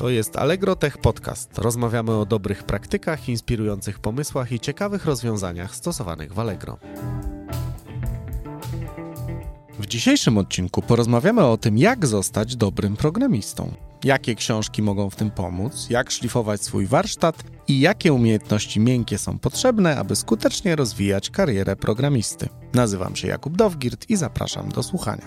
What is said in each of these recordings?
To jest Allegro Tech Podcast. Rozmawiamy o dobrych praktykach, inspirujących pomysłach i ciekawych rozwiązaniach stosowanych w Allegro. W dzisiejszym odcinku porozmawiamy o tym, jak zostać dobrym programistą. Jakie książki mogą w tym pomóc, jak szlifować swój warsztat i jakie umiejętności miękkie są potrzebne, aby skutecznie rozwijać karierę programisty. Nazywam się Jakub Dowgirt i zapraszam do słuchania.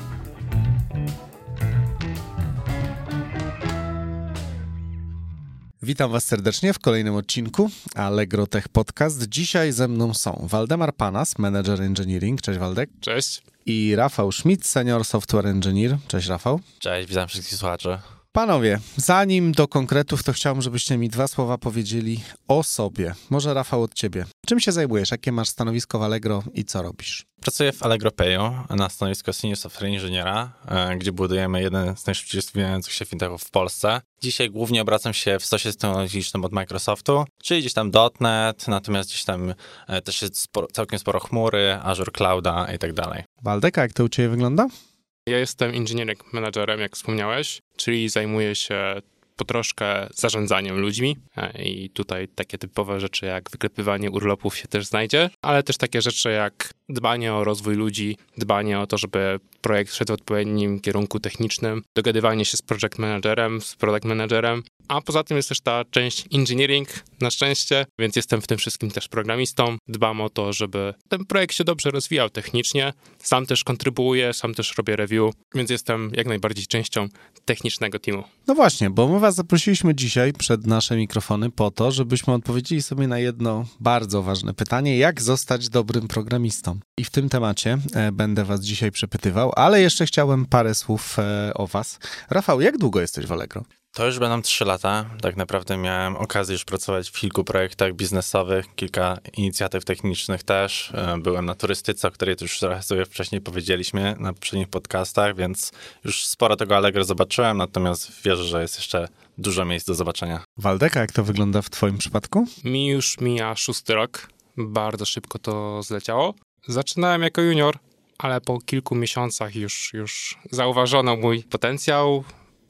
Witam Was serdecznie w kolejnym odcinku Allegro Tech Podcast. Dzisiaj ze mną są Waldemar Panas, Manager Engineering. Cześć Waldek. Cześć. I Rafał Schmidt, Senior Software Engineer. Cześć Rafał. Cześć, witam wszystkich słuchaczy. Panowie, zanim do konkretów, to chciałbym, żebyście mi dwa słowa powiedzieli o sobie. Może Rafał od ciebie. Czym się zajmujesz? Jakie masz stanowisko w Allegro i co robisz? Pracuję w Allegro Payu na stanowisku Senior Software Inżyniera, e, gdzie budujemy jeden z najszybciej rozwijających się fintechów w Polsce. Dzisiaj głównie obracam się w stosie technologicznym od Microsoftu, czyli gdzieś tam .NET, natomiast gdzieś tam e, też jest sporo, całkiem sporo chmury, Azure Clouda i tak dalej. Waldek, a jak to u ciebie wygląda? Ja jestem engineering managerem, jak wspomniałeś, czyli zajmuję się po troszkę zarządzaniem ludźmi e, i tutaj takie typowe rzeczy jak wyklepywanie urlopów się też znajdzie, ale też takie rzeczy jak dbanie o rozwój ludzi, dbanie o to, żeby projekt szedł w odpowiednim kierunku technicznym, dogadywanie się z project managerem, z product managerem, a poza tym jest też ta część engineering, na szczęście, więc jestem w tym wszystkim też programistą. Dbam o to, żeby ten projekt się dobrze rozwijał technicznie. Sam też kontrybuuję, sam też robię review, więc jestem jak najbardziej częścią technicznego teamu. No właśnie, bo was zaprosiliśmy dzisiaj przed nasze mikrofony po to, żebyśmy odpowiedzieli sobie na jedno bardzo ważne pytanie, jak zostać dobrym programistą. I w tym temacie e, będę was dzisiaj przepytywał, ale jeszcze chciałem parę słów e, o was. Rafał, jak długo jesteś w Allegro? To już będą trzy lata. Tak naprawdę miałem okazję już pracować w kilku projektach biznesowych, kilka inicjatyw technicznych też. E, byłem na turystyce, o której już trochę sobie wcześniej powiedzieliśmy na poprzednich podcastach, więc już sporo tego Allegro zobaczyłem, natomiast wierzę, że jest jeszcze dużo miejsc do zobaczenia. Waldek, a jak to wygląda w twoim przypadku? Mi już mija szósty rok. Bardzo szybko to zleciało. Zaczynałem jako junior, ale po kilku miesiącach już, już zauważono mój potencjał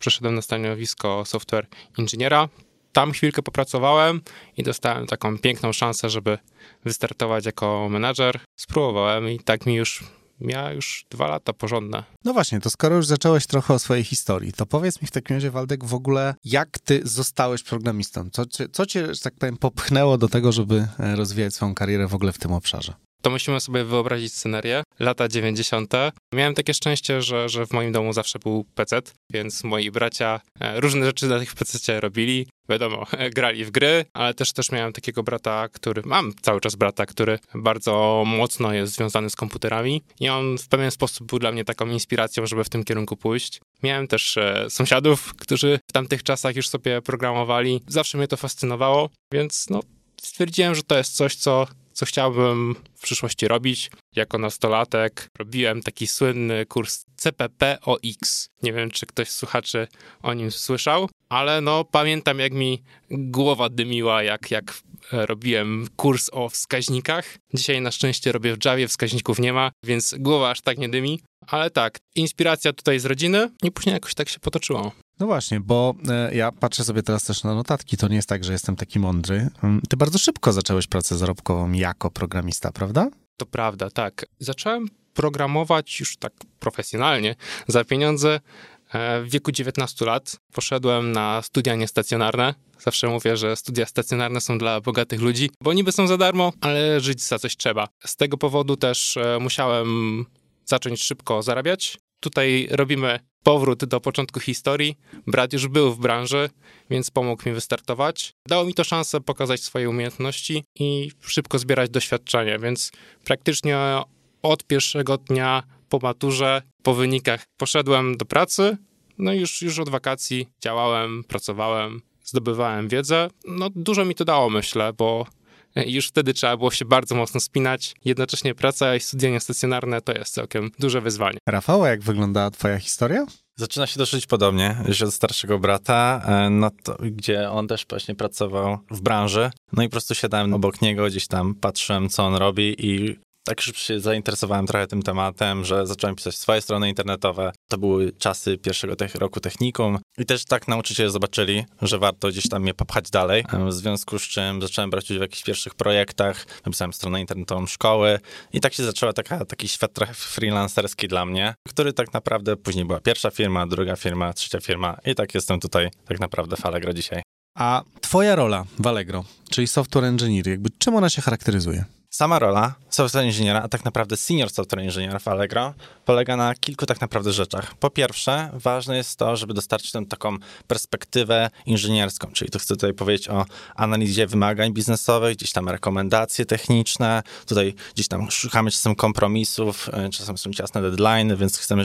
przeszedłem na stanowisko software inżyniera. Tam chwilkę popracowałem i dostałem taką piękną szansę, żeby wystartować jako menadżer. Spróbowałem i tak mi już miała już dwa lata porządne. No właśnie, to skoro już zacząłeś trochę o swojej historii, to powiedz mi w takim razie, Waldek, w ogóle jak ty zostałeś programistą? Co co cię, że tak powiem, popchnęło do tego, żeby e, rozwijać swoją karierę w ogóle w tym obszarze? To musimy sobie wyobrazić scenerię. Lata 90. Miałem takie szczęście, że, że w moim domu zawsze był PC, więc moi bracia e, różne rzeczy na tych PC robili. Wiadomo, grali w gry, ale też też miałem takiego brata, który, mam cały czas brata, który bardzo mocno jest związany z komputerami i on w pewien sposób był dla mnie taką inspiracją, żeby w tym kierunku pójść. Miałem też e, sąsiadów, którzy w tamtych czasach już sobie programowali. Zawsze mnie to fascynowało, więc no, stwierdziłem, że to jest coś, co co chciałbym w przyszłości robić. Jako nastolatek robiłem taki słynny kurs CPPOX. Nie wiem, czy ktoś z słuchaczy o nim słyszał, ale no pamiętam, jak mi głowa dymiła, jak, jak robiłem kurs o wskaźnikach. Dzisiaj na szczęście robię w Javie, wskaźników nie ma, więc głowa aż tak nie dymi. Ale tak, inspiracja tutaj z rodziny i później jakoś tak się potoczyło. No właśnie, bo e, ja patrzę sobie teraz też na notatki. To nie jest tak, że jestem taki mądry. Mm, ty bardzo szybko zacząłeś pracę zarobkową jako programista, prawda? To prawda, tak. Zacząłem programować już tak profesjonalnie za pieniądze e, w wieku 19 lat. Poszedłem na studia niestacjonarne. Zawsze mówię, że studia stacjonarne są dla bogatych ludzi, bo niby są za darmo, ale żyć za coś trzeba. Z tego powodu też e, musiałem zacząć szybko zarabiać. Tutaj robimy powrót do początku historii. Brat już był w branży, więc pomógł mi wystartować. Dało mi to szansę pokazać swoje umiejętności i szybko zbierać doświadczenie, więc praktycznie od pierwszego dnia po maturze, po wynikach poszedłem do pracy. No już, już od wakacji działałem, pracowałem, zdobywałem wiedzę. No dużo mi to dało, myślę, bo i już wtedy trzeba było się bardzo mocno spinać. Jednocześnie praca i studiania stacjonarne to jest całkiem duże wyzwanie. Rafał, jak wygląda twoja historia? Zaczyna się dosyć podobnie, już od starszego brata, no to, gdzie on też właśnie pracował w branży. No i po prostu siadałem obok niego, gdzieś tam patrzyłem, co on robi i Tak się zainteresowałem trochę tym tematem, że zacząłem pisać swoje strony internetowe. To były czasy pierwszego te roku technikum i też tak nauczyciele zobaczyli, że warto gdzieś tam mnie popchać dalej. W związku z czym zacząłem brać udział w jakichś pierwszych projektach, napisałem stronę internetową szkoły i tak się zaczęła taka, taki świat trochę freelancerski dla mnie, który tak naprawdę później była pierwsza firma, druga firma, trzecia firma i tak jestem tutaj tak naprawdę w Allegro dzisiaj. A twoja rola w Allegro, czyli software engineer, jakby czym ona się charakteryzuje? Sama rola software inżyniera, a tak naprawdę senior software inżyniera w Allegro, polega na kilku tak naprawdę rzeczach. Po pierwsze, ważne jest to, żeby dostarczyć tę taką perspektywę inżynierską, czyli to chcę tutaj powiedzieć o analizie wymagań biznesowych, gdzieś tam rekomendacje techniczne, tutaj gdzieś tam szukamy czasem kompromisów, e, czasem są ciasne deadline, więc chcemy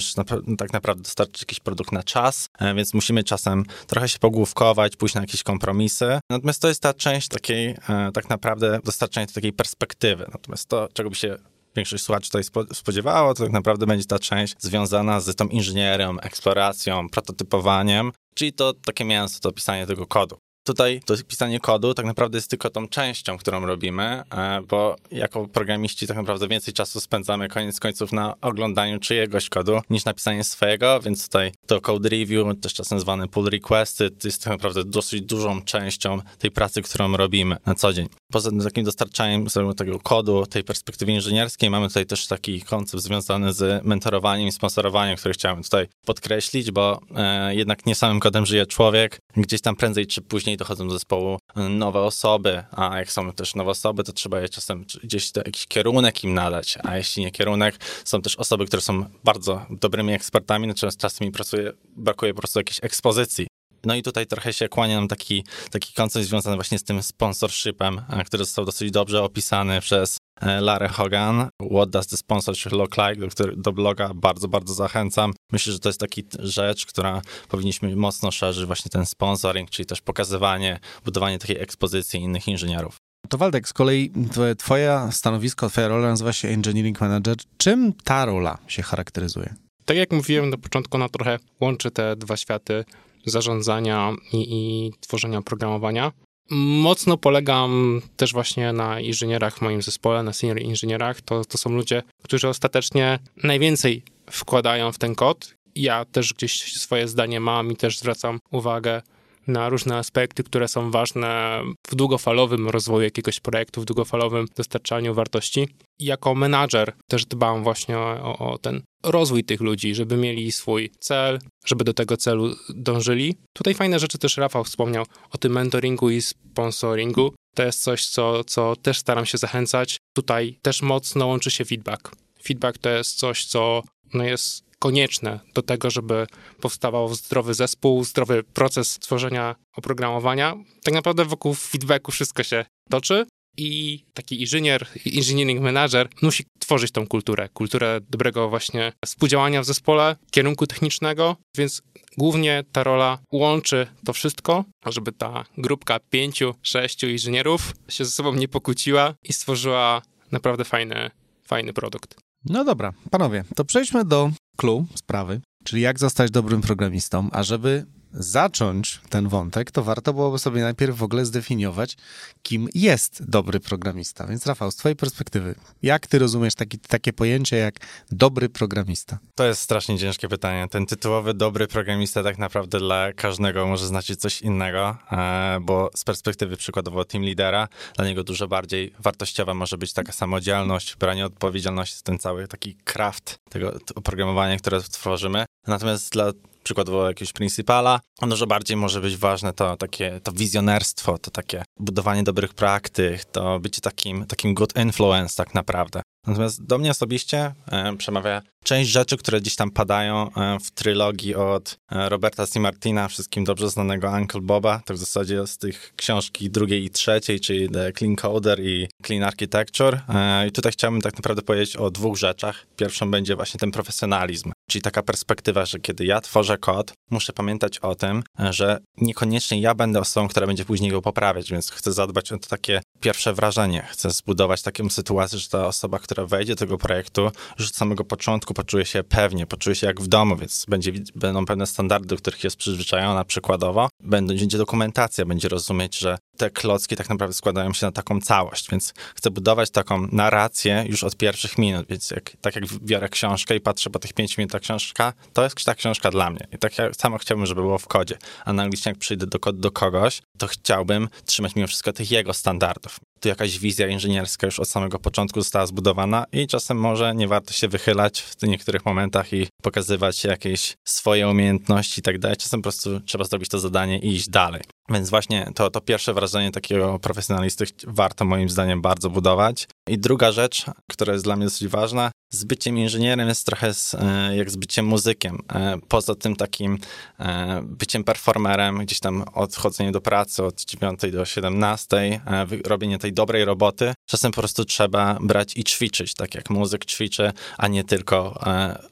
tak naprawdę dostarczyć jakiś produkt na czas, e, więc musimy czasem trochę się pogłówkować, pójść na jakieś kompromisy. Natomiast to jest ta część takiej e, tak naprawdę dostarczania takiej perspektywy. Natomiast to, czego by się większość słuchaczy tutaj spodziewało, to tak naprawdę będzie ta część związana z tą inżynierią, eksploracją, prototypowaniem, czyli to takie mięso, to pisanie tego kodu. Tutaj to pisanie kodu tak naprawdę jest tylko tą częścią, którą robimy, e, bo jako programiści tak naprawdę więcej czasu spędzamy koniec końców na oglądaniu czyjegoś kodu niż na pisanie swojego, więc tutaj to code review, też czasem zwane pull requesty, to jest tak naprawdę dosyć dużą częścią tej pracy, którą robimy na co dzień. Poza takim dostarczaniem tego kodu, tej perspektywy inżynierskiej, mamy tutaj też taki koncept związany z mentorowaniem i sponsorowaniem, który chciałem tutaj podkreślić, bo e, jednak nie samym kodem żyje człowiek, gdzieś tam prędzej czy później dochodzą do zespołu nowe osoby, a jak są też nowe osoby, to trzeba je czasem gdzieś jakiś kierunek im nadać, a jeśli nie kierunek, są też osoby, które są bardzo dobrymi ekspertami, natomiast czasem mi pracuje, brakuje po prostu jakiejś ekspozycji. No i tutaj trochę się kłania nam taki, taki koncept związany właśnie z tym sponsorshipem, który został dosyć dobrze opisany przez e, Larry Hogan. What does the sponsorship look like? Do, do bloga bardzo, bardzo zachęcam. Myślę, że to jest taki rzecz, która powinniśmy mocno szerzyć, właśnie ten sponsoring, czyli też pokazywanie, budowanie takiej ekspozycji innych inżynierów. To Waldek, z kolei twoje stanowisko, twoja rola nazywa się Engineering Manager. Czym ta rola się charakteryzuje? Tak jak mówiłem na początku, ona trochę łączy te dwa światy zarządzania i, i tworzenia oprogramowania. Mocno polegam też właśnie na inżynierach w moim zespole, na senior inżynierach. To, to są ludzie, którzy ostatecznie najwięcej wkładają w ten kod. Ja też gdzieś swoje zdanie mam i też zwracam uwagę na różne aspekty, które są ważne w długofalowym rozwoju jakiegoś projektu, w długofalowym dostarczaniu wartości. Jako menadżer też dbam właśnie o, o, ten rozwój tych ludzi, żeby mieli swój cel, żeby do tego celu dążyli. Tutaj fajne rzeczy też Rafał wspomniał o tym mentoringu i sponsoringu. To jest coś, co, co też staram się zachęcać. Tutaj też mocno łączy się feedback. Feedback to jest coś, co no jest konieczne do tego, żeby powstawał zdrowy zespół, zdrowy proces tworzenia oprogramowania. Tak naprawdę wokół feedbacku wszystko się toczy i taki inżynier, engineering manager musi tworzyć tą kulturę, kulturę dobrego właśnie współdziałania w zespole, kierunku technicznego, więc głównie ta rola łączy to wszystko, żeby ta grupka pięciu, sześciu inżynierów się ze sobą nie pokłóciła i stworzyła naprawdę fajny, fajny produkt. No dobra, panowie, to przejdźmy do clue sprawy, czyli jak zostać dobrym programistą, a żeby zacząć ten wątek, to warto byłoby sobie najpierw w ogóle zdefiniować, kim jest dobry programista. Więc Rafał, z twojej perspektywy, jak ty rozumiesz taki, takie pojęcie jak dobry programista? To jest strasznie ciężkie pytanie. Ten tytułowy dobry programista tak naprawdę dla każdego może znaczyć coś innego, e, bo z perspektywy przykładowo team lidera, dla niego dużo bardziej wartościowa może być taka samodzielność, branie odpowiedzialności, ten cały taki kraft tego oprogramowania, które tworzymy. Natomiast dla przykładowo jakiegoś principala, dużo bardziej może być ważne to takie, to wizjonerstwo, to takie budowanie dobrych praktyk, to bycie takim, takim good influence tak naprawdę. Natomiast do mnie osobiście e, przemawia część rzeczy, które gdzieś tam padają e, w trylogii od e, Roberta C. Martina, wszystkim dobrze znanego Uncle Boba, to w zasadzie z tych książki drugiej i trzeciej, czyli The Clean Coder i Clean Architecture. E, I tutaj chciałbym tak naprawdę powiedzieć o dwóch rzeczach. Pierwszą będzie właśnie ten profesjonalizm, czyli taka perspektywa, że kiedy ja tworzę kod, muszę pamiętać o tym, że niekoniecznie ja będę osobą, która będzie później go poprawiać, więc chcę zadbać o to takie pierwsze wrażenie. Chcę zbudować taką sytuację, że ta osoba, która wejdzie do tego projektu, już od samego początku poczuje się pewnie, poczuje się jak w domu, więc będzie, będą pewne standardy, do których jest przyzwyczajona przykładowo. Będzie dokumentacja, będzie rozumieć, że te klocki tak naprawdę składają się na taką całość, więc chcę budować taką narrację już od pierwszych minut, więc jak, tak jak biorę książkę i patrzę po tych pięć minut ta książka, to jest ta książka dla mnie. I tak ja samo chciałbym, żeby było w kodzie. Analicznie jak przyjdę do, do kogoś, to chciałbym trzymać mimo wszystko tych jego standardów. Tu jakaś wizja inżynierska już od samego początku została zbudowana i czasem może nie warto się wychylać w niektórych momentach i pokazywać jakieś swoje umiejętności i tak dalej. Czasem po prostu trzeba zrobić to zadanie i iść dalej. Więc właśnie to, to pierwsze wrażenie takiego profesjonalisty warto moim zdaniem bardzo budować. I druga rzecz, która jest dla mnie dosyć ważna, z byciem inżynierem jest trochę z, e, jak z byciem muzykiem. E, poza tym takim e, byciem performerem, gdzieś tam odchodzenie do pracy od 9 do 17, robienie tej dobrej roboty, czasem po prostu trzeba brać i ćwiczyć, tak jak muzyk ćwiczy, a nie tylko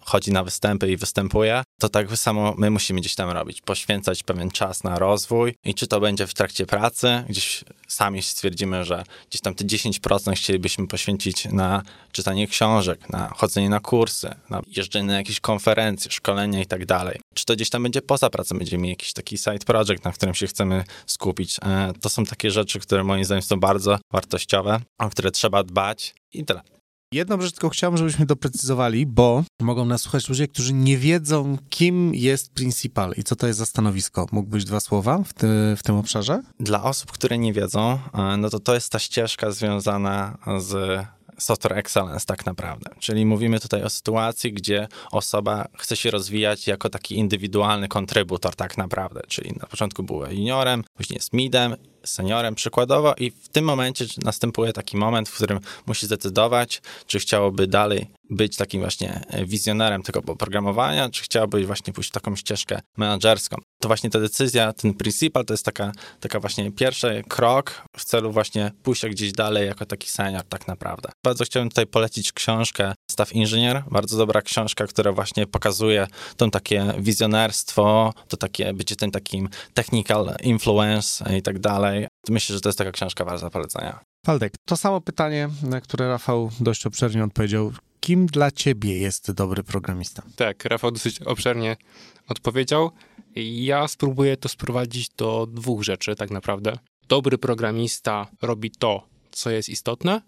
chodzi na występy i występuje. To tak samo my musimy gdzieś tam robić, poświęcać pewien czas na rozwój i czy to będzie w trakcie pracy, gdzieś sami stwierdzimy, że gdzieś tam te 10% chcielibyśmy poświęcić na czytanie książek, na chodzenie na kursy, na jeżdżenie na jakieś konferencje, szkolenia i tak dalej. Czy to gdzieś tam będzie poza pracą, będziemy mieli jakiś taki side project, na którym się chcemy skupić. E, to są takie rzeczy, które moim zdaniem są bardzo wartościowe, o które trzeba dbać i tyle. Jedną rzecz tylko chciałbym, żebyśmy doprecyzowali, bo mogą nas słuchać ludzie, którzy nie wiedzą, kim jest Principal i co to jest za stanowisko. Mógłbyś dwa słowa w, ty, w tym obszarze? Dla osób, które nie wiedzą, e, no to to jest ta ścieżka związana z software excellence tak naprawdę. Czyli mówimy tutaj o sytuacji, gdzie osoba chce się rozwijać jako taki indywidualny kontrybutor tak naprawdę, czyli na początku był juniorem, później jest midem, seniorem przykładowo i w tym momencie następuje taki moment, w którym musi zdecydować, czy chciałoby dalej być takim właśnie wizjonerem tego oprogramowania, czy chciałoby właśnie pójść w taką ścieżkę menedżerską. To właśnie ta decyzja, ten principal to jest taka, taka właśnie pierwszy krok w celu właśnie pójścia gdzieś dalej jako taki senior tak naprawdę. Bardzo chciałbym tutaj polecić książkę Staff Engineer, bardzo dobra książka, która właśnie pokazuje to takie wizjonerstwo, to takie bycie tym takim technical influence i tak dalej. Myślę, że to jest taka książka warta polecenia. Waldek, to samo pytanie, na które Rafał dość obszernie odpowiedział. Kim dla ciebie jest dobry programista? Tak, Rafał dosyć obszernie odpowiedział. Ja spróbuję to sprowadzić do dwóch rzeczy tak naprawdę. Dobry programista robi to, co jest istotne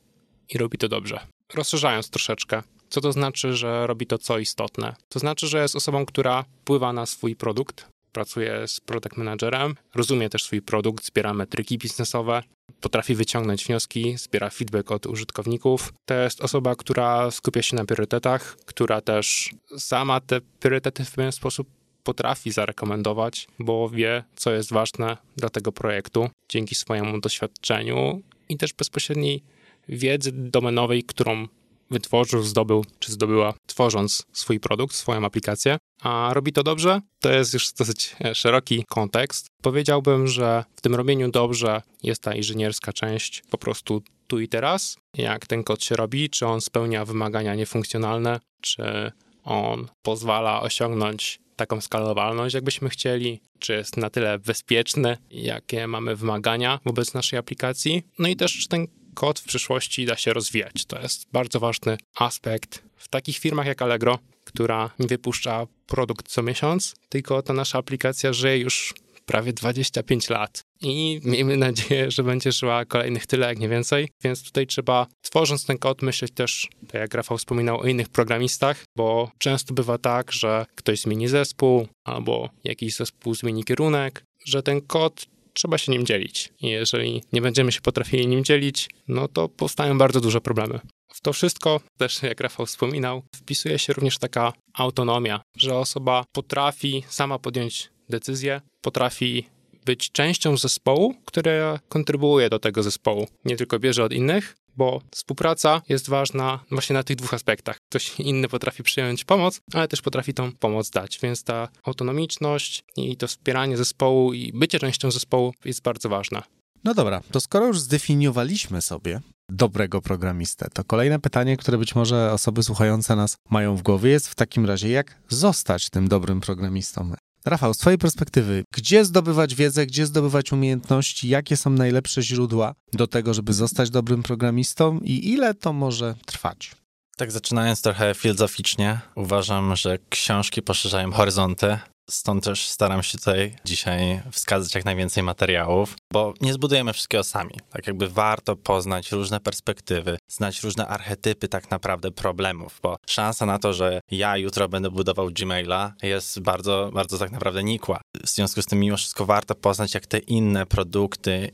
i robi to dobrze. Rozszerzając troszeczkę, co to znaczy, że robi to, co istotne? To znaczy, że jest osobą, która wpływa na swój produkt, pracuje z product managerem, rozumie też swój produkt, zbiera metryki biznesowe, potrafi wyciągnąć wnioski, zbiera feedback od użytkowników. To jest osoba, która skupia się na priorytetach, która też sama te priorytety w pewien sposób potrafi zarekomendować, bo wie, co jest ważne dla tego projektu dzięki swojemu doświadczeniu i też bezpośredniej wiedzy domenowej, którą wytworzył, zdobył czy zdobyła, tworząc swój produkt, swoją aplikację. A robi to dobrze? To jest już dosyć e, szeroki kontekst. Powiedziałbym, że w tym robieniu dobrze jest ta inżynierska część po prostu tu i teraz. Jak ten kod się robi, czy on spełnia wymagania niefunkcjonalne, czy on pozwala osiągnąć taką skalowalność, jakbyśmy chcieli, czy jest na tyle bezpieczny, jakie mamy wymagania wobec naszej aplikacji. No i też, czy ten kod w przyszłości da się rozwijać. To jest bardzo ważny aspekt w takich firmach jak Allegro, która wypuszcza produkt co miesiąc, tylko ta nasza aplikacja żyje już prawie 25 lat. I miejmy nadzieję, że będzie żyła kolejnych tyle, jak nie więcej. Więc tutaj trzeba, tworząc ten kod, myśleć też, tak jak Rafał wspominał, o innych programistach, bo często bywa tak, że ktoś zmieni zespół, albo jakiś zespół zmieni kierunek, że ten kod trzeba się nim dzielić. I jeżeli nie będziemy się potrafili nim dzielić, no to powstają bardzo duże problemy. W to wszystko, też jak Rafał wspominał, wpisuje się również taka autonomia, że osoba potrafi sama podjąć decyzję, potrafi być częścią zespołu, które kontrybuuje do tego zespołu. Nie tylko bierze od innych, bo współpraca jest ważna właśnie na tych dwóch aspektach. Ktoś inny potrafi przyjąć pomoc, ale też potrafi tą pomoc dać, więc ta autonomiczność i to wspieranie zespołu i bycie częścią zespołu jest bardzo ważne. No dobra, to skoro już zdefiniowaliśmy sobie dobrego programistę, to kolejne pytanie, które być może osoby słuchające nas mają w głowie, jest w takim razie, jak zostać tym dobrym programistą? Rafał, z Twojej perspektywy, gdzie zdobywać wiedzę, gdzie zdobywać umiejętności, jakie są najlepsze źródła do tego, żeby zostać dobrym programistą i ile to może trwać? Tak, zaczynając trochę filozoficznie, uważam, że książki poszerzają horyzonty. Stąd też staram się tutaj dzisiaj wskazać jak najwięcej materiałów, bo nie zbudujemy wszystkiego sami. Tak jakby warto poznać różne perspektywy, znać różne archetypy tak naprawdę problemów, bo szansa na to, że ja jutro będę budował Gmaila jest bardzo, bardzo tak naprawdę nikła. W związku z tym mimo wszystko warto poznać, jak te inne produkty,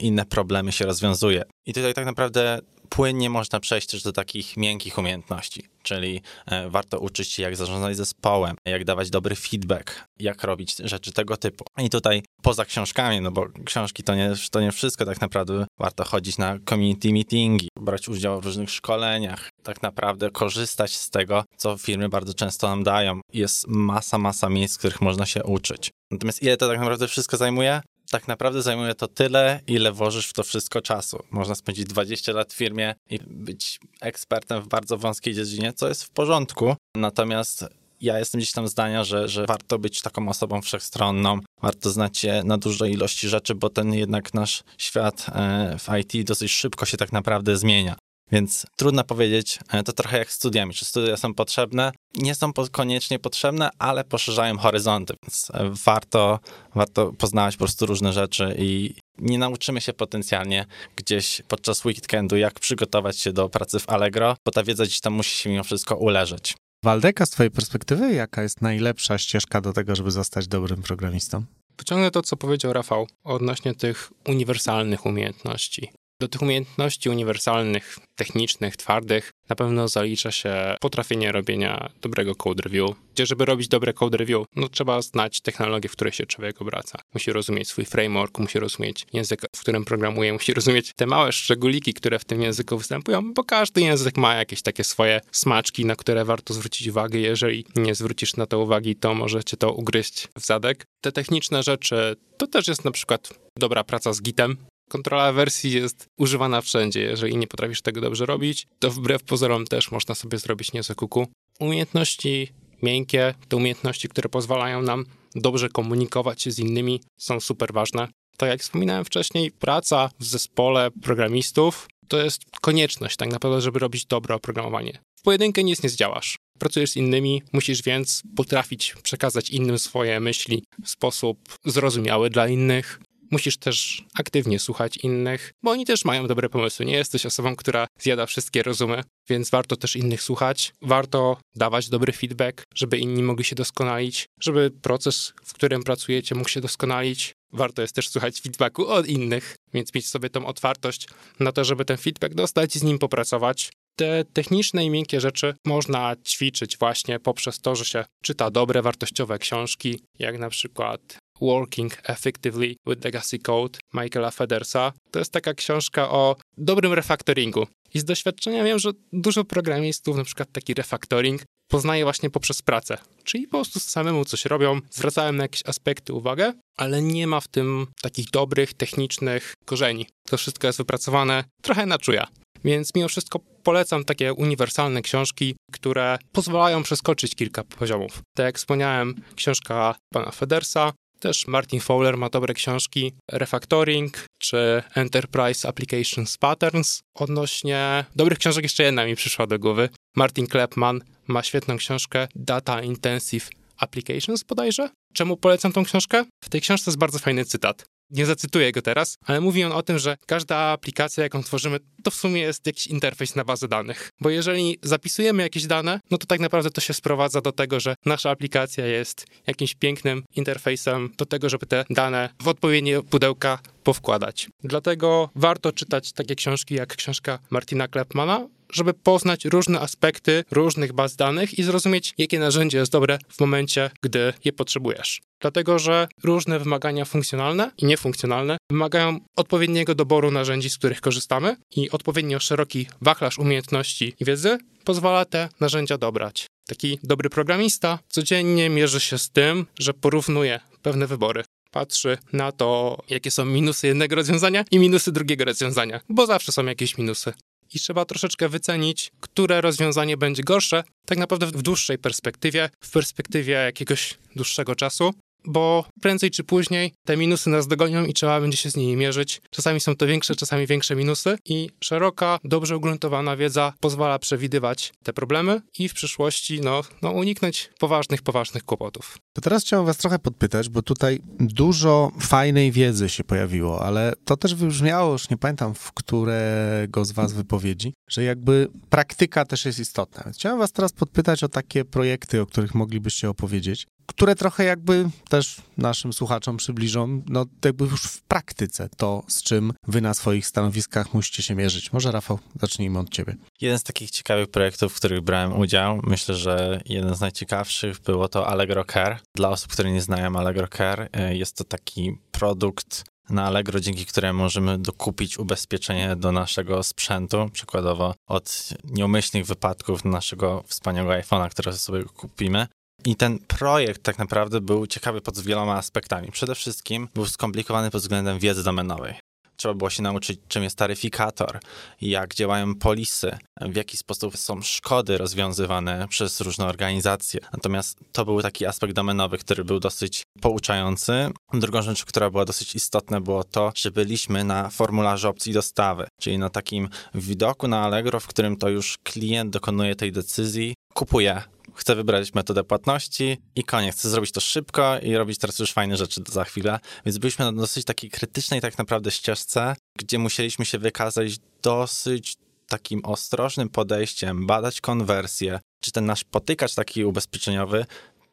inne problemy się rozwiązuje. I tutaj tak naprawdę płynnie można przejść też do takich miękkich umiejętności, czyli e, warto uczyć się, jak zarządzać zespołem, jak dawać dobry feedback, jak robić rzeczy tego typu. I tutaj poza książkami, no bo książki to nie, to nie wszystko, tak naprawdę warto chodzić na community meetingi, brać udział w różnych szkoleniach, tak naprawdę korzystać z tego, co firmy bardzo często nam dają. Jest masa, masa miejsc, w których można się uczyć. Natomiast ile to tak naprawdę wszystko zajmuje? Tak naprawdę zajmuje to tyle, ile włożysz w to wszystko czasu. Można spędzić 20 lat w firmie i być ekspertem w bardzo wąskiej dziedzinie, co jest w porządku. Natomiast ja jestem gdzieś tam zdania, że, że warto być taką osobą wszechstronną, warto znać się na dużej ilości rzeczy, bo ten jednak nasz świat e, w IT dosyć szybko się tak naprawdę zmienia. Więc trudno powiedzieć, e, to trochę jak studiami. Czy studia są potrzebne? Nie są koniecznie potrzebne, ale poszerzają horyzonty, więc e, warto, warto poznawać po prostu różne rzeczy i nie nauczymy się potencjalnie gdzieś podczas weekendu, jak przygotować się do pracy w Allegro, bo ta wiedza gdzieś tam musi się mimo wszystko uleżeć. Waldeka, z twojej perspektywy, jaka jest najlepsza ścieżka do tego, żeby zostać dobrym programistą? Pociągnę to, co powiedział Rafał odnośnie tych uniwersalnych umiejętności. Do tych umiejętności uniwersalnych, technicznych, twardych na pewno zalicza się potrafienie robienia dobrego code review. Gdzie, żeby robić dobre code review, no trzeba znać technologię, w której się człowiek obraca. Musi rozumieć swój framework, musi rozumieć język, w którym programuje, musi rozumieć te małe szczególiki, które w tym języku występują, bo każdy język ma jakieś takie swoje smaczki, na które warto zwrócić uwagę. Jeżeli nie zwrócisz na to uwagi, to może cię to ugryźć w zadek. Te techniczne rzeczy to też jest na przykład dobra praca z Gitem, Kontrola wersji jest używana wszędzie. Jeżeli nie potrafisz tego dobrze robić, to wbrew pozorom też można sobie zrobić niezłe kuku. Umiejętności miękkie, te umiejętności, które pozwalają nam dobrze komunikować się z innymi, są super ważne. Tak jak wspominałem wcześniej, praca w zespole programistów to jest konieczność tak naprawdę, żeby robić dobre oprogramowanie. W pojedynkę nic nie zdziałasz. Pracujesz z innymi, musisz więc potrafić przekazać innym swoje myśli w sposób zrozumiały dla innych, Musisz też aktywnie słuchać innych, bo oni też mają dobre pomysły. Nie jesteś osobą, która zjada wszystkie rozumy, więc warto też innych słuchać. Warto dawać dobry feedback, żeby inni mogli się doskonalić, żeby proces, w którym pracujecie, mógł się doskonalić. Warto jest też słuchać feedbacku od innych, więc mieć sobie tą otwartość na to, żeby ten feedback dostać i z nim popracować. Te techniczne i miękkie rzeczy można ćwiczyć właśnie poprzez to, że się czyta dobre, wartościowe książki, jak na przykład Working Effectively with Legacy Code Michaela Federsa. To jest taka książka o dobrym refactoringu. I z doświadczenia wiem, że dużo programistów, na przykład taki refactoring, poznaje właśnie poprzez pracę. Czyli po prostu samemu coś robią, zwracają na jakieś aspekty uwagę, ale nie ma w tym takich dobrych, technicznych korzeni. To wszystko jest wypracowane trochę na czuja. Więc mimo wszystko polecam takie uniwersalne książki, które pozwalają przeskoczyć kilka poziomów. Tak jak wspomniałem, książka pana Federsa, też Martin Fowler ma dobre książki, Refactoring czy Enterprise Applications Patterns. Odnośnie dobrych książek jeszcze jedna mi przyszła do głowy. Martin Klepman ma świetną książkę Data Intensive Applications bodajże. Czemu polecam tą książkę? W tej książce jest bardzo fajny cytat nie zacytuję go teraz, ale mówi on o tym, że każda aplikacja, jaką tworzymy, to w sumie jest jakiś interfejs na bazę danych. Bo jeżeli zapisujemy jakieś dane, no to tak naprawdę to się sprowadza do tego, że nasza aplikacja jest jakimś pięknym interfejsem do tego, żeby te dane w odpowiednie pudełka powkładać. Dlatego warto czytać takie książki jak książka Martina Klepmana, żeby poznać różne aspekty różnych baz danych i zrozumieć, jakie narzędzie jest dobre w momencie, gdy je potrzebujesz. Dlatego, że różne wymagania funkcjonalne i niefunkcjonalne wymagają odpowiedniego doboru narzędzi, z których korzystamy i odpowiednio szeroki wachlarz umiejętności i wiedzy pozwala te narzędzia dobrać. Taki dobry programista codziennie mierzy się z tym, że porównuje pewne wybory patrzy na to, jakie są minusy jednego rozwiązania i minusy drugiego rozwiązania, bo zawsze są jakieś minusy i trzeba troszeczkę wycenić, które rozwiązanie będzie gorsze, tak naprawdę w dłuższej perspektywie, w perspektywie jakiegoś dłuższego czasu. Bo prędzej czy później te minusy nas dogonią i trzeba będzie się z nimi mierzyć. Czasami są to większe, czasami większe minusy i szeroka, dobrze ugruntowana wiedza pozwala przewidywać te problemy i w przyszłości no, no uniknąć poważnych, poważnych kłopotów. To teraz chciałem was trochę podpytać, bo tutaj dużo fajnej wiedzy się pojawiło, ale to też wybrzmiało, już nie pamiętam w którego z was wypowiedzi, że jakby praktyka też jest istotna. Chciałem was teraz podpytać o takie projekty, o których moglibyście opowiedzieć, które trochę jakby też naszym słuchaczom przybliżą, no jakby już w praktyce to, z czym wy na swoich stanowiskach musicie się mierzyć. Może Rafał, zacznijmy od ciebie. Jeden z takich ciekawych projektów, w których brałem udział, myślę, że jeden z najciekawszych było to Allegro Care. Dla osób, które nie znają Allegro Care, y, jest to taki produkt na Allegro, dzięki któremu możemy dokupić ubezpieczenie do naszego sprzętu, przykładowo od nieumyślnych wypadków naszego wspaniałego iPhone'a, które sobie kupimy. I ten projekt tak naprawdę był ciekawy pod wieloma aspektami. Przede wszystkim był skomplikowany pod względem wiedzy domenowej. Trzeba było się nauczyć, czym jest taryfikator, jak działają polisy, w jaki sposób są szkody rozwiązywane przez różne organizacje. Natomiast to był taki aspekt domenowy, który był dosyć pouczający. Drugą rzeczą, która była dosyć istotna, było to, że byliśmy na formularzu opcji dostawy, czyli na takim widoku na Allegro, w którym to już klient dokonuje tej decyzji, kupuje chcę wybrać metodę płatności i koniec. Chcę zrobić to szybko i robić teraz już fajne rzeczy za chwilę. Więc byliśmy na dosyć takiej krytycznej tak naprawdę ścieżce, gdzie musieliśmy się wykazać dosyć takim ostrożnym podejściem, badać konwersję, czy ten nasz potykacz taki ubezpieczeniowy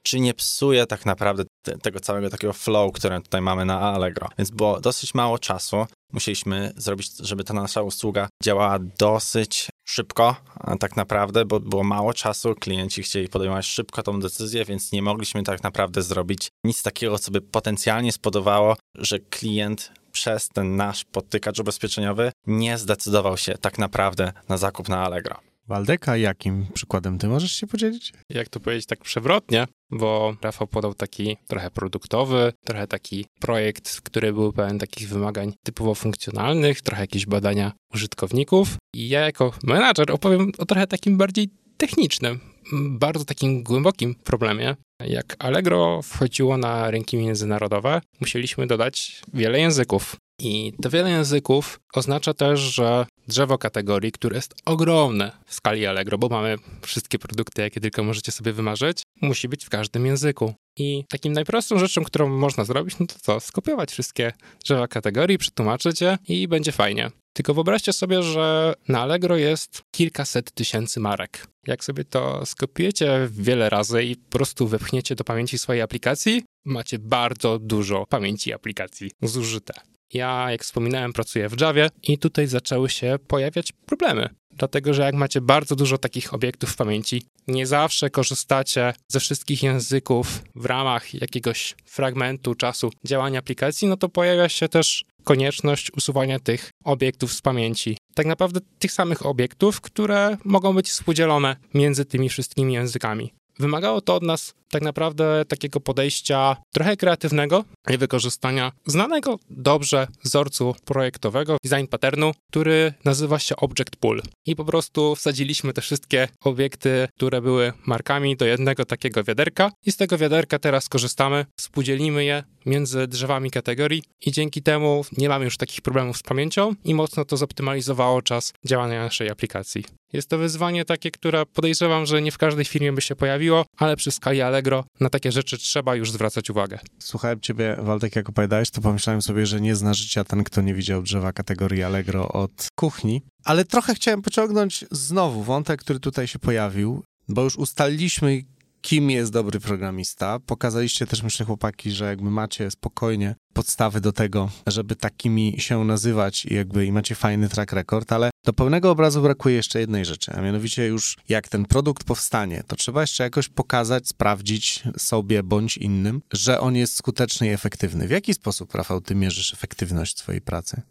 czy nie psuje tak naprawdę te, tego całego takiego flow, które tutaj mamy na Allegro. Więc było dosyć mało czasu. Musieliśmy zrobić, żeby ta nasza usługa działała dosyć szybko, tak naprawdę, bo było mało czasu. Klienci chcieli podejmować szybko tą decyzję, więc nie mogliśmy tak naprawdę zrobić nic takiego, co by potencjalnie spodobało, że klient przez ten nasz potykacz ubezpieczeniowy nie zdecydował się tak naprawdę na zakup na Allegro. Waldeka, jakim przykładem ty możesz się podzielić? Jak to powiedzieć tak przewrotnie, bo Rafał podał taki trochę produktowy, trochę taki projekt, który był pełen takich wymagań typowo funkcjonalnych, trochę jakieś badania użytkowników. I ja jako menadżer opowiem o trochę takim bardziej technicznym, bardzo takim głębokim problemie. Jak Allegro wchodziło na rynki międzynarodowe, musieliśmy dodać wiele języków. I to wiele języków oznacza też, że drzewo kategorii, które jest ogromne w skali Allegro, bo mamy wszystkie produkty, jakie tylko możecie sobie wymarzyć, musi być w każdym języku. I takim najprostszą rzeczą, którą można zrobić, no to co? Skopiować wszystkie drzewa kategorii, przetłumaczyć je i będzie fajnie. Tylko wyobraźcie sobie, że na Allegro jest kilkaset tysięcy marek. Jak sobie to skopiujecie wiele razy i po prostu wepchniecie do pamięci swojej aplikacji, macie bardzo dużo pamięci aplikacji zużyte. Ja, jak wspominałem, pracuję w Javie i tutaj zaczęły się pojawiać problemy. Dlatego, że jak macie bardzo dużo takich obiektów w pamięci, nie zawsze korzystacie ze wszystkich języków w ramach jakiegoś fragmentu czasu działania aplikacji, no to pojawia się też konieczność usuwania tych obiektów z pamięci. Tak naprawdę tych samych obiektów, które mogą być współdzielone między tymi wszystkimi językami. Wymagało to od nas tak naprawdę takiego podejścia trochę kreatywnego i wykorzystania znanego dobrze wzorcu projektowego, design patternu, który nazywa się Object Pool. I po prostu wsadziliśmy te wszystkie obiekty, które były markami do jednego takiego wiaderka i z tego wiaderka teraz korzystamy, współdzielimy je między drzewami kategorii i dzięki temu nie mamy już takich problemów z pamięcią i mocno to zoptymalizowało czas działania naszej aplikacji. Jest to wyzwanie takie, które podejrzewam, że nie w każdej firmie by się pojawiło, ale przy skali Allegro na takie rzeczy trzeba już zwracać uwagę. Słuchałem ciebie, Waldek, jak opowiadałeś, to pomyślałem sobie, że nie zna życia ten, kto nie widział drzewa kategorii Allegro od kuchni. Ale trochę chciałem pociągnąć znowu wątek, który tutaj się pojawił, bo już ustaliliśmy, kim jest dobry programista. Pokazaliście też, myślę, chłopaki, że jakby macie spokojnie podstawy do tego, żeby takimi się nazywać i jakby i macie fajny track record, ale do pełnego obrazu brakuje jeszcze jednej rzeczy, a mianowicie już jak ten produkt powstanie, to trzeba jeszcze jakoś pokazać, sprawdzić sobie bądź innym, że on jest skuteczny i efektywny. W jaki sposób, Rafał, ty mierzysz efektywność swojej pracy?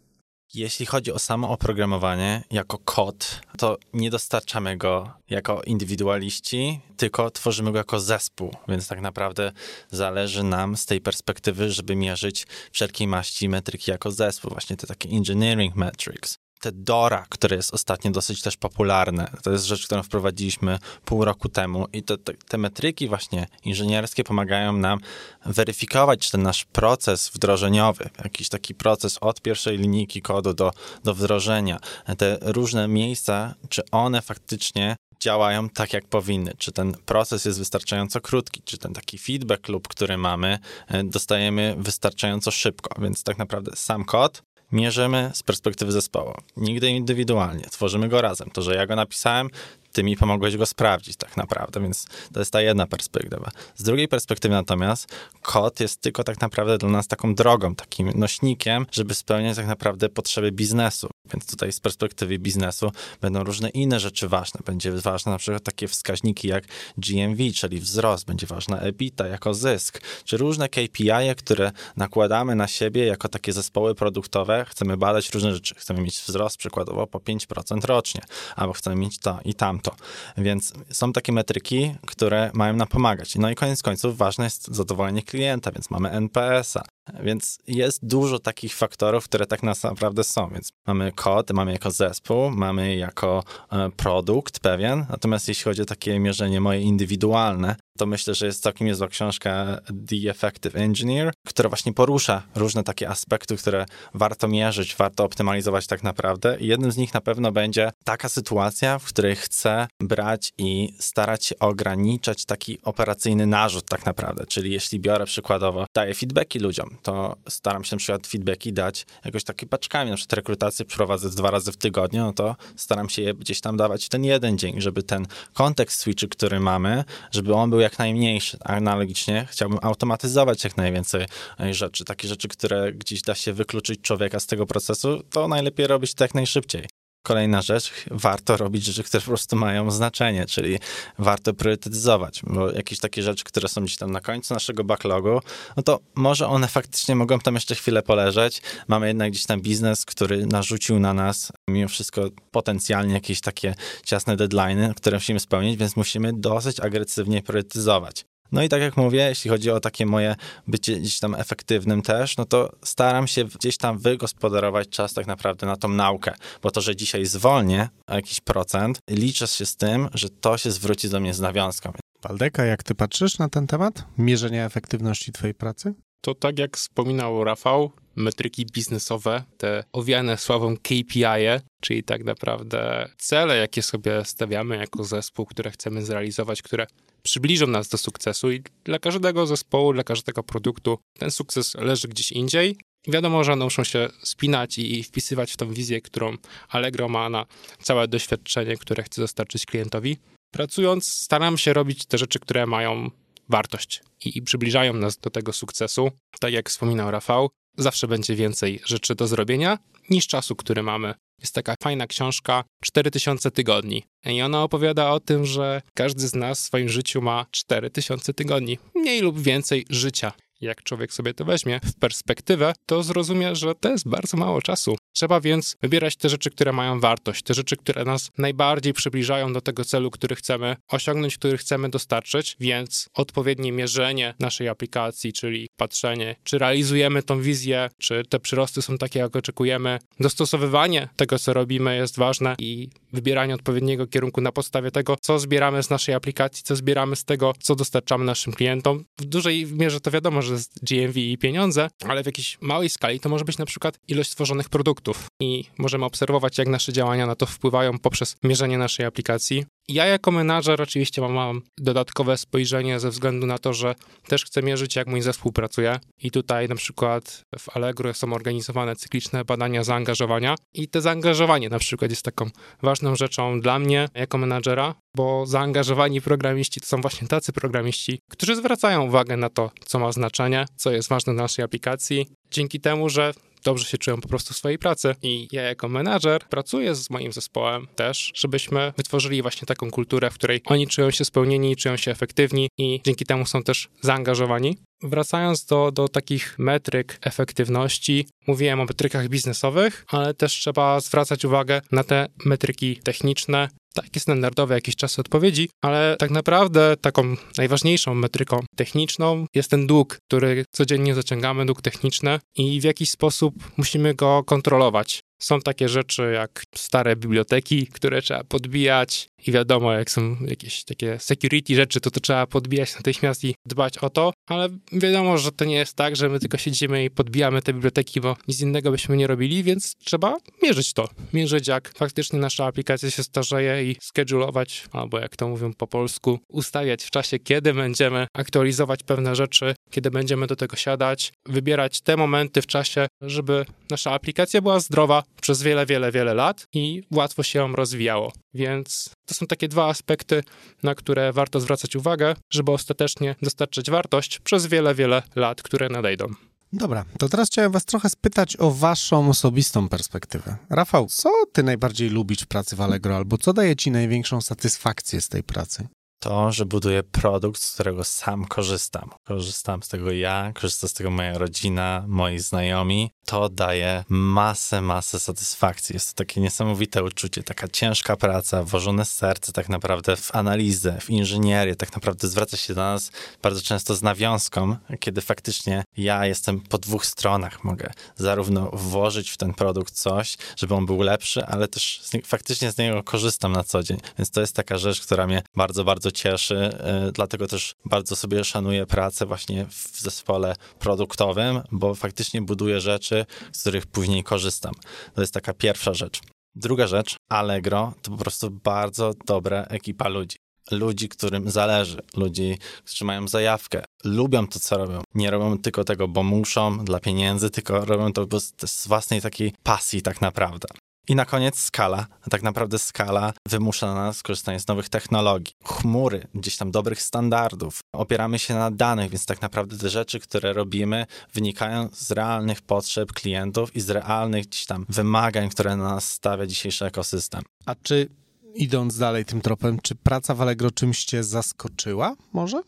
Jeśli chodzi o samo oprogramowanie jako kod, to nie dostarczamy go jako indywidualiści, tylko tworzymy go jako zespół, więc tak naprawdę zależy nam z tej perspektywy, żeby mierzyć wszelkiej maści metryki jako zespół, właśnie te takie engineering metrics. DORA, które jest ostatnio dosyć też popularne. To jest rzecz, którą wprowadziliśmy pół roku temu i to, te, te metryki właśnie inżynierskie pomagają nam weryfikować, czy ten nasz proces wdrożeniowy, jakiś taki proces od pierwszej linijki kodu do, do wdrożenia, te różne miejsca, czy one faktycznie działają tak, jak powinny. Czy ten proces jest wystarczająco krótki, czy ten taki feedback loop, który mamy, e, dostajemy wystarczająco szybko. Więc tak naprawdę sam kod mierzymy z perspektywy zespołu. Nigdy indywidualnie. Tworzymy go razem. To, że ja go napisałem, ty mi pomogłeś go sprawdzić tak naprawdę, więc to jest ta jedna perspektywa. Z drugiej perspektywy natomiast kod jest tylko tak naprawdę dla nas taką drogą, takim nośnikiem, żeby spełniać tak naprawdę potrzeby biznesu. Więc tutaj z perspektywy biznesu będą różne inne rzeczy ważne. Będzie ważne na przykład takie wskaźniki jak GMV, czyli wzrost, będzie ważna EBITDA jako zysk, czy różne KPI, które nakładamy na siebie jako takie zespoły produktowe. Chcemy badać różne rzeczy. Chcemy mieć wzrost przykładowo po 5% rocznie, albo chcemy mieć to i tamto. Więc są takie metryki, które mają nam pomagać. No i koniec końców ważne jest zadowolenie klienta, więc mamy NPS-a, więc jest dużo takich faktorów, które tak naprawdę są. Więc mamy kod, mamy jako zespół, mamy jako e, produkt pewien. Natomiast jeśli chodzi o takie mierzenie moje indywidualne, to myślę, że jest całkiem niezła książka The Effective Engineer, która właśnie porusza różne takie aspekty, które warto mierzyć, warto optymalizować tak naprawdę. I jednym z nich na pewno będzie taka sytuacja, w której chcę brać i starać się ograniczać taki operacyjny narzut tak naprawdę. Czyli jeśli biorę przykładowo, daję feedbacki ludziom, to staram się na przykład feedbacki dać jakoś takie paczkami, na przykład rekrutację prowadzę dwa razy w tygodniu, no to staram się je gdzieś tam dawać ten jeden dzień, żeby ten kontekst switchy, który mamy, żeby on był jak najmniejszy. Analogicznie chciałbym automatyzować jak najwięcej e, rzeczy. Takie rzeczy, które gdzieś da się wykluczyć człowieka z tego procesu, to najlepiej robić to jak najszybciej. Kolejna rzecz, warto robić rzeczy, które po prostu mają znaczenie, czyli warto priorytetyzować, bo jakieś takie rzeczy, które są gdzieś tam na końcu naszego backlogu, no to może one faktycznie mogą tam jeszcze chwilę poleżeć. Mamy jednak gdzieś tam biznes, który narzucił na nas mimo wszystko potencjalnie jakieś takie ciasne deadlines, które musimy spełnić, więc musimy dosyć agresywnie priorytetyzować. No i tak jak mówię, jeśli chodzi o takie moje bycie gdzieś tam efektywnym też, no to staram się gdzieś tam wygospodarować czas tak naprawdę na tą naukę, bo to, że dzisiaj zwolnię o jakiś procent, liczę się z tym, że to się zwróci do mnie z nawiązką. Waldeka, jak ty patrzysz na ten temat? Mierzenia efektywności twojej pracy? To tak jak wspominał Rafał, metryki biznesowe, te owiane sławą KPI, czyli tak naprawdę cele, jakie sobie stawiamy jako zespół, które chcemy zrealizować, które przybliżą nas do sukcesu i dla każdego zespołu, dla każdego produktu ten sukces leży gdzieś indziej. Wiadomo, że one muszą się spinać i wpisywać w tą wizję, którą Allegro ma na całe doświadczenie, które chce dostarczyć klientowi. Pracując, staram się robić te rzeczy, które mają wartość i, i przybliżają nas do tego sukcesu. Tak jak wspominał Rafał, zawsze będzie więcej rzeczy do zrobienia niż czasu, który mamy. Jest taka fajna książka 4000 tygodni. I ona opowiada o tym, że każdy z nas w swoim życiu ma 4000 tygodni, mniej lub więcej życia. Jak człowiek sobie to weźmie w perspektywę, to zrozumie, że to jest bardzo mało czasu. Trzeba więc wybierać te rzeczy, które mają wartość, te rzeczy, które nas najbardziej przybliżają do tego celu, który chcemy osiągnąć, który chcemy dostarczyć, więc odpowiednie mierzenie naszej aplikacji, czyli patrzenie, czy realizujemy tą wizję, czy te przyrosty są takie, jak oczekujemy. Dostosowywanie tego, co robimy, jest ważne i wybieranie odpowiedniego kierunku na podstawie tego, co zbieramy z naszej aplikacji, co zbieramy z tego, co dostarczamy naszym klientom. W dużej mierze to wiadomo, że jest GMV i pieniądze, ale w jakiejś małej skali to może być na przykład ilość stworzonych produktów i możemy obserwować, jak nasze działania na to wpływają poprzez mierzenie naszej aplikacji. Ja jako menadżer oczywiście mam, mam, dodatkowe spojrzenie ze względu na to, że też chcę mierzyć, jak mój zespół pracuje. I tutaj na przykład w Allegro są organizowane cykliczne badania zaangażowania i te zaangażowanie na przykład jest taką ważną rzeczą dla mnie jako menadżera, bo zaangażowani programiści to są właśnie tacy programiści, którzy zwracają uwagę na to, co ma znaczenie, co jest ważne w naszej aplikacji. Dzięki temu, że dobrze się czują po prostu w swojej pracy. I ja jako menadżer pracuję z moim zespołem też, żebyśmy wytworzyli właśnie taką kulturę, w której oni czują się spełnieni, czują się efektywni i dzięki temu są też zaangażowani. Wracając do, do takich metryk efektywności, mówiłem o metrykach biznesowych, ale też trzeba zwracać uwagę na te metryki techniczne, takie standardowe jakieś czasy odpowiedzi, ale tak naprawdę taką najważniejszą metryką techniczną jest ten dług, który codziennie zaciągamy, dług techniczny i w jakiś sposób musimy go kontrolować. Są takie rzeczy jak stare biblioteki, które trzeba podbijać i wiadomo, jak są jakieś takie security rzeczy, to to trzeba podbijać natychmiast i dbać o to, ale wiadomo, że to nie jest tak, że my tylko siedzimy i podbijamy te biblioteki, bo nic innego byśmy nie robili, więc trzeba mierzyć to. Mierzyć, jak faktycznie nasza aplikacja się starzeje i schedulować, albo jak to mówią po polsku, ustawiać w czasie, kiedy będziemy aktualizować pewne rzeczy, kiedy będziemy do tego siadać, wybierać te momenty w czasie, żeby nasza aplikacja była zdrowa przez wiele, wiele, wiele lat i łatwo się ją rozwijało. Więc to są takie dwa aspekty, na które warto zwracać uwagę, żeby ostatecznie dostarczyć wartość przez wiele, wiele lat, które nadejdą. Dobra, to teraz chciałem was trochę spytać o waszą osobistą perspektywę. Rafał, co ty najbardziej lubisz w pracy w Allegro, albo co daje ci największą satysfakcję z tej pracy? To, że buduję produkt, z którego sam korzystam. Korzystam z tego ja, korzysta z tego moja rodzina, moi znajomi. To daje masę, masę satysfakcji. Jest to takie niesamowite uczucie, taka ciężka praca, włożone serce tak naprawdę w analizę, w inżynierię, tak naprawdę zwraca się do nas bardzo często z nawiązką, kiedy faktycznie ja jestem po dwóch stronach. Mogę zarówno włożyć w ten produkt coś, żeby on był lepszy, ale też faktycznie z niego korzystam na co dzień. Więc to jest taka rzecz, która mnie bardzo, bardzo cieszy, e, dlatego też bardzo sobie szanuję pracę właśnie w zespole produktowym, bo faktycznie buduję rzeczy, z których później korzystam. To jest taka pierwsza rzecz. Druga rzecz, Allegro to po prostu bardzo dobra ekipa ludzi. Ludzi, którym zależy, ludzi, którzy mają zajawkę, lubią to, co robią. Nie robią tylko tego, bo muszą, dla pieniędzy, tylko robią to z własnej takiej pasji, tak naprawdę. I na koniec skala. Tak naprawdę skala wymusza na nas korzystanie z nowych technologii, chmury, gdzieś tam dobrych standardów. Opieramy się na danych, więc tak naprawdę te rzeczy, które robimy, wynikają z realnych potrzeb klientów i z realnych gdzieś tam wymagań, które na nas stawia dzisiejszy ekosystem. A czy idąc dalej tym tropem, czy praca w Allegro czymś cię zaskoczyła może?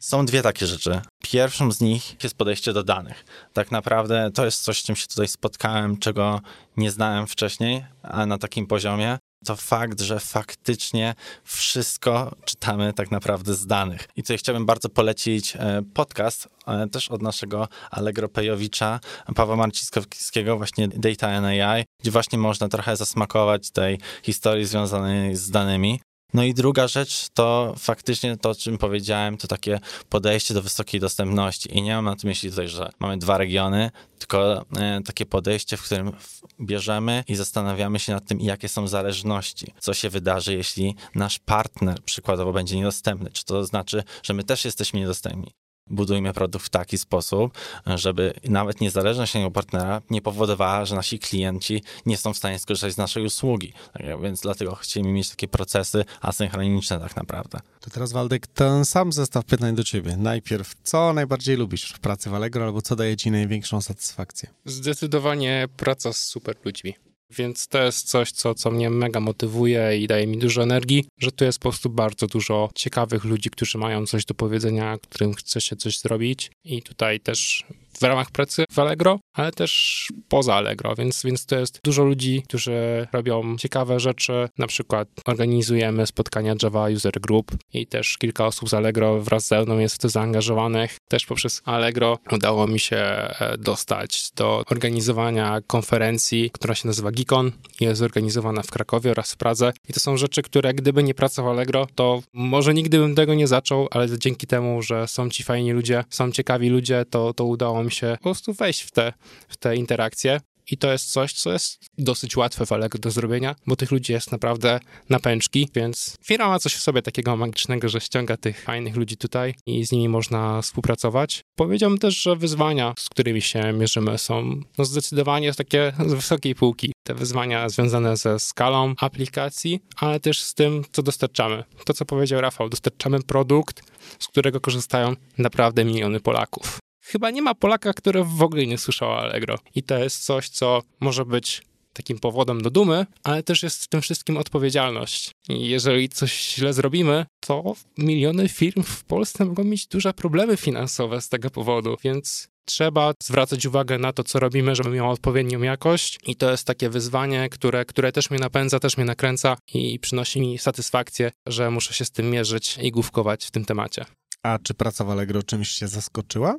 Są dwie takie rzeczy. Pierwszą z nich jest podejście do danych. Tak naprawdę to jest coś, z czym się tutaj spotkałem, czego nie znałem wcześniej, a na takim poziomie. To fakt, że faktycznie wszystko czytamy tak naprawdę z danych. I tutaj chciałbym bardzo polecić e, podcast e, też od naszego Allegro Pejowicza, Pawła Marciskowskiego, właśnie Data and AI, gdzie właśnie można trochę zasmakować tej historii związanej z danymi. No i druga rzecz to faktycznie to, o czym powiedziałem, to takie podejście do wysokiej dostępności. I nie mam na tym myśli tutaj, że mamy dwa regiony, tylko e, takie podejście, w którym bierzemy i zastanawiamy się nad tym, jakie są zależności. Co się wydarzy, jeśli nasz partner przykładowo będzie niedostępny? Czy to znaczy, że my też jesteśmy niedostępni? Budujmy produkt w taki sposób, żeby nawet niezależność od partnera nie powodowała, że nasi klienci nie są w stanie skorzystać z naszej usługi. Tak, więc dlatego chcieliśmy mieć takie procesy asynchroniczne tak naprawdę. To teraz Waldek, ten sam zestaw pytań do ciebie. Najpierw, co najbardziej lubisz w pracy w Allegro albo co daje ci największą satysfakcję? Zdecydowanie praca z super ludźmi. Więc to jest coś, co, co mnie mega motywuje i daje mi dużo energii, że tu jest po prostu bardzo dużo ciekawych ludzi, którzy mają coś do powiedzenia, którym chce się coś zrobić. I tutaj też w ramach pracy w Allegro, ale też poza Allegro, więc, więc to jest dużo ludzi, którzy robią ciekawe rzeczy. Na przykład organizujemy spotkania Java User Group i też kilka osób z Allegro wraz ze mną jest w to zaangażowanych. Też poprzez Allegro udało mi się e, dostać do organizowania konferencji, która się nazywa Geekon. Jest zorganizowana w Krakowie oraz w Pradze. I to są rzeczy, które gdyby nie pracował Allegro, to może nigdy bym tego nie zaczął, ale dzięki temu, że są ci fajni ludzie, są ciekawi ludzie, to, to udało mi się po prostu wejść w te, w te interakcje. I to jest coś, co jest dosyć łatwe w Allegro do zrobienia, bo tych ludzi jest naprawdę na pęczki, więc firma ma coś w sobie takiego magicznego, że ściąga tych fajnych ludzi tutaj i z nimi można współpracować. Powiedziałbym też, że wyzwania, z którymi się mierzymy, są no zdecydowanie takie z wysokiej półki. Te wyzwania związane ze skalą aplikacji, ale też z tym, co dostarczamy. To, co powiedział Rafał, dostarczamy produkt, z którego korzystają naprawdę miliony Polaków chyba nie ma Polaka, który w ogóle nie słyszał Allegro. I to jest coś, co może być takim powodem do dumy, ale też jest w tym wszystkim odpowiedzialność. I jeżeli coś źle zrobimy, to miliony firm w Polsce mogą mieć duże problemy finansowe z tego powodu, więc trzeba zwracać uwagę na to, co robimy, żeby miało odpowiednią jakość i to jest takie wyzwanie, które, które też mnie napędza, też mnie nakręca i przynosi mi satysfakcję, że muszę się z tym mierzyć i główkować w tym temacie. A czy praca w Allegro czymś się zaskoczyła?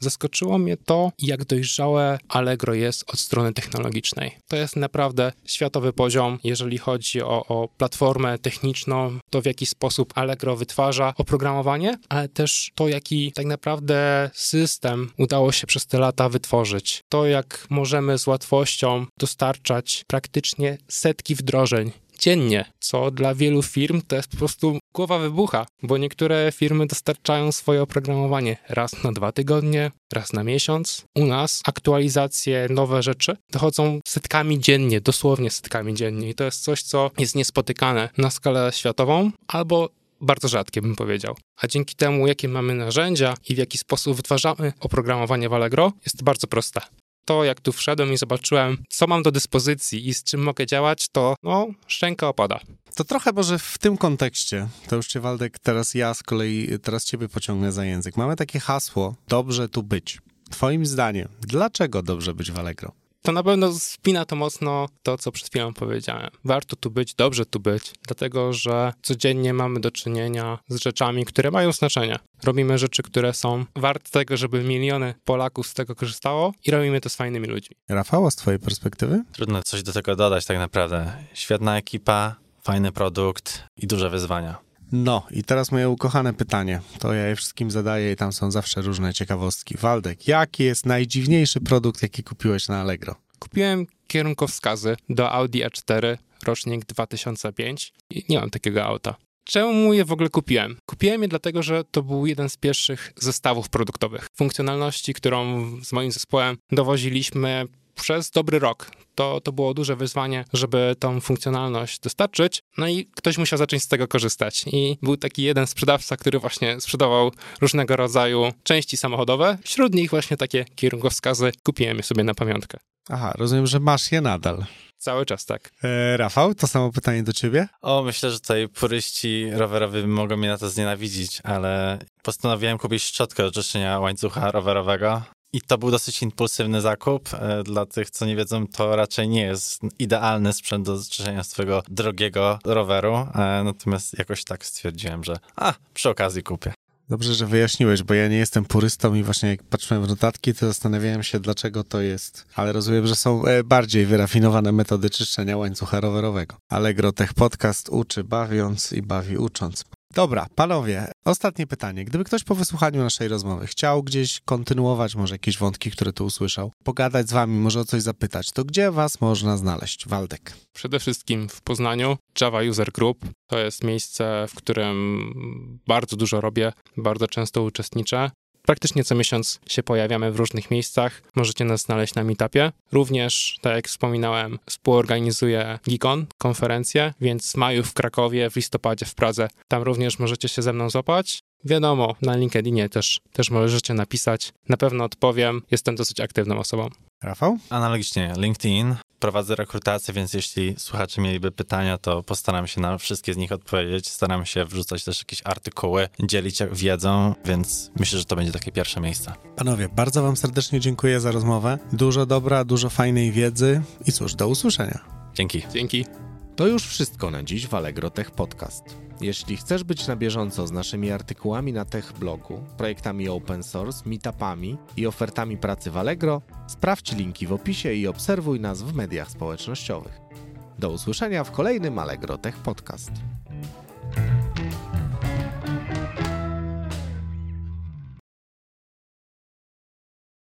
Zaskoczyło mnie to, jak dojrzałe Allegro jest od strony technologicznej. To jest naprawdę światowy poziom, jeżeli chodzi o, o platformę techniczną, to w jaki sposób Allegro wytwarza oprogramowanie, ale też to, jaki tak naprawdę system udało się przez te lata wytworzyć. To, jak możemy z łatwością dostarczać praktycznie setki wdrożeń dziennie, co dla wielu firm to jest po prostu głowa wybucha, bo niektóre firmy dostarczają swoje oprogramowanie raz na dwa tygodnie, raz na miesiąc. U nas aktualizacje, nowe rzeczy dochodzą setkami dziennie, dosłownie setkami dziennie i to jest coś, co jest niespotykane na skalę światową albo bardzo rzadkie, bym powiedział. A dzięki temu, jakie mamy narzędzia i w jaki sposób wytwarzamy oprogramowanie w Allegro, jest bardzo proste to, jak tu wszedłem i zobaczyłem, co mam do dyspozycji i z czym mogę działać, to no, szczęka opada. To trochę może w tym kontekście, to już cię Waldek, teraz ja z kolei, teraz ciebie pociągnę za język. Mamy takie hasło, dobrze tu być. Twoim zdaniem, dlaczego dobrze być w Allegro? To na pewno spina to mocno to, co przed chwilą powiedziałem. Warto tu być, dobrze tu być, dlatego że codziennie mamy do czynienia z rzeczami, które mają znaczenie. Robimy rzeczy, które są warte tego, żeby miliony Polaków z tego korzystało i robimy to z fajnymi ludźmi. Rafał, z twojej perspektywy? Trudno coś do tego dodać tak naprawdę. Świetna ekipa, fajny produkt i duże wyzwania. No i teraz moje ukochane pytanie. To ja je wszystkim zadaję i tam są zawsze różne ciekawostki. Waldek, jaki jest najdziwniejszy produkt, jaki kupiłeś na Allegro? Kupiłem kierunkowskazy do Audi A4, rocznik 2005 i nie mam takiego auta. Czemu je w ogóle kupiłem? Kupiłem je dlatego, że to był jeden z pierwszych zestawów produktowych. Funkcjonalności, którą z moim zespołem dowoziliśmy przez dobry rok. To, to było duże wyzwanie, żeby tą funkcjonalność dostarczyć, no i ktoś musiał zacząć z tego korzystać. I był taki jeden sprzedawca, który właśnie sprzedawał różnego rodzaju części samochodowe, wśród nich właśnie takie kierunkowskazy. Kupiłem je sobie na pamiątkę. Aha, rozumiem, że masz je nadal. Cały czas tak. E, Rafał, to samo pytanie do ciebie? O, myślę, że tutaj puryści rowerowi mogą mnie na to znienawidzić, ale postanowiłem kupić szczotkę do czyszczenia łańcucha rowerowego. I to był dosyć impulsywny zakup. E, dla tych, co nie wiedzą, to raczej nie jest idealny sprzęt do czyszczenia swojego drogiego roweru. E, natomiast jakoś tak stwierdziłem, że a, przy okazji kupię. Dobrze, że wyjaśniłeś, bo ja nie jestem purystą i właśnie jak patrzyłem w notatki, to zastanawiałem się, dlaczego to jest. Ale rozumiem, że są e, bardziej wyrafinowane metody czyszczenia łańcucha rowerowego. Allegro Tech Podcast uczy bawiąc i bawi ucząc. Dobra, panowie, ostatnie pytanie. Gdyby ktoś po wysłuchaniu naszej rozmowy chciał gdzieś kontynuować może jakieś wątki, które tu usłyszał, pogadać z wami, może o coś zapytać, to gdzie was można znaleźć? Waldek. Przede wszystkim w Poznaniu Java User Group. To jest miejsce, w którym bardzo dużo robię, bardzo często uczestniczę. Praktycznie co miesiąc się pojawiamy w różnych miejscach. Możecie nas znaleźć na Meetupie. Również, tak jak wspominałem, współorganizuję Gigon, konferencję, więc w maju w Krakowie, w listopadzie w Pradze. Tam również możecie się ze mną złapać. Wiadomo, na LinkedInie też, też możecie napisać. Na pewno odpowiem. Jestem dosyć aktywną osobą. Rafał? Analogicznie, LinkedIn. Prowadzę rekrutację, więc jeśli słuchacze mieliby pytania, to postaram się na wszystkie z nich odpowiedzieć. Staram się wrzucać też jakieś artykuły, dzielić wiedzą, więc myślę, że to będzie takie pierwsze miejsce. Panowie, bardzo wam serdecznie dziękuję za rozmowę. Dużo dobra, dużo fajnej wiedzy i cóż, do usłyszenia. Dzięki. Dzięki. To już wszystko na dziś w Allegro Tech Podcast. Jeśli chcesz być na bieżąco z naszymi artykułami na Tech Blogu, projektami open source, meetupami i ofertami pracy w Allegro, sprawdź linki w opisie i obserwuj nas w mediach społecznościowych. Do usłyszenia w kolejnym Allegro Tech Podcast.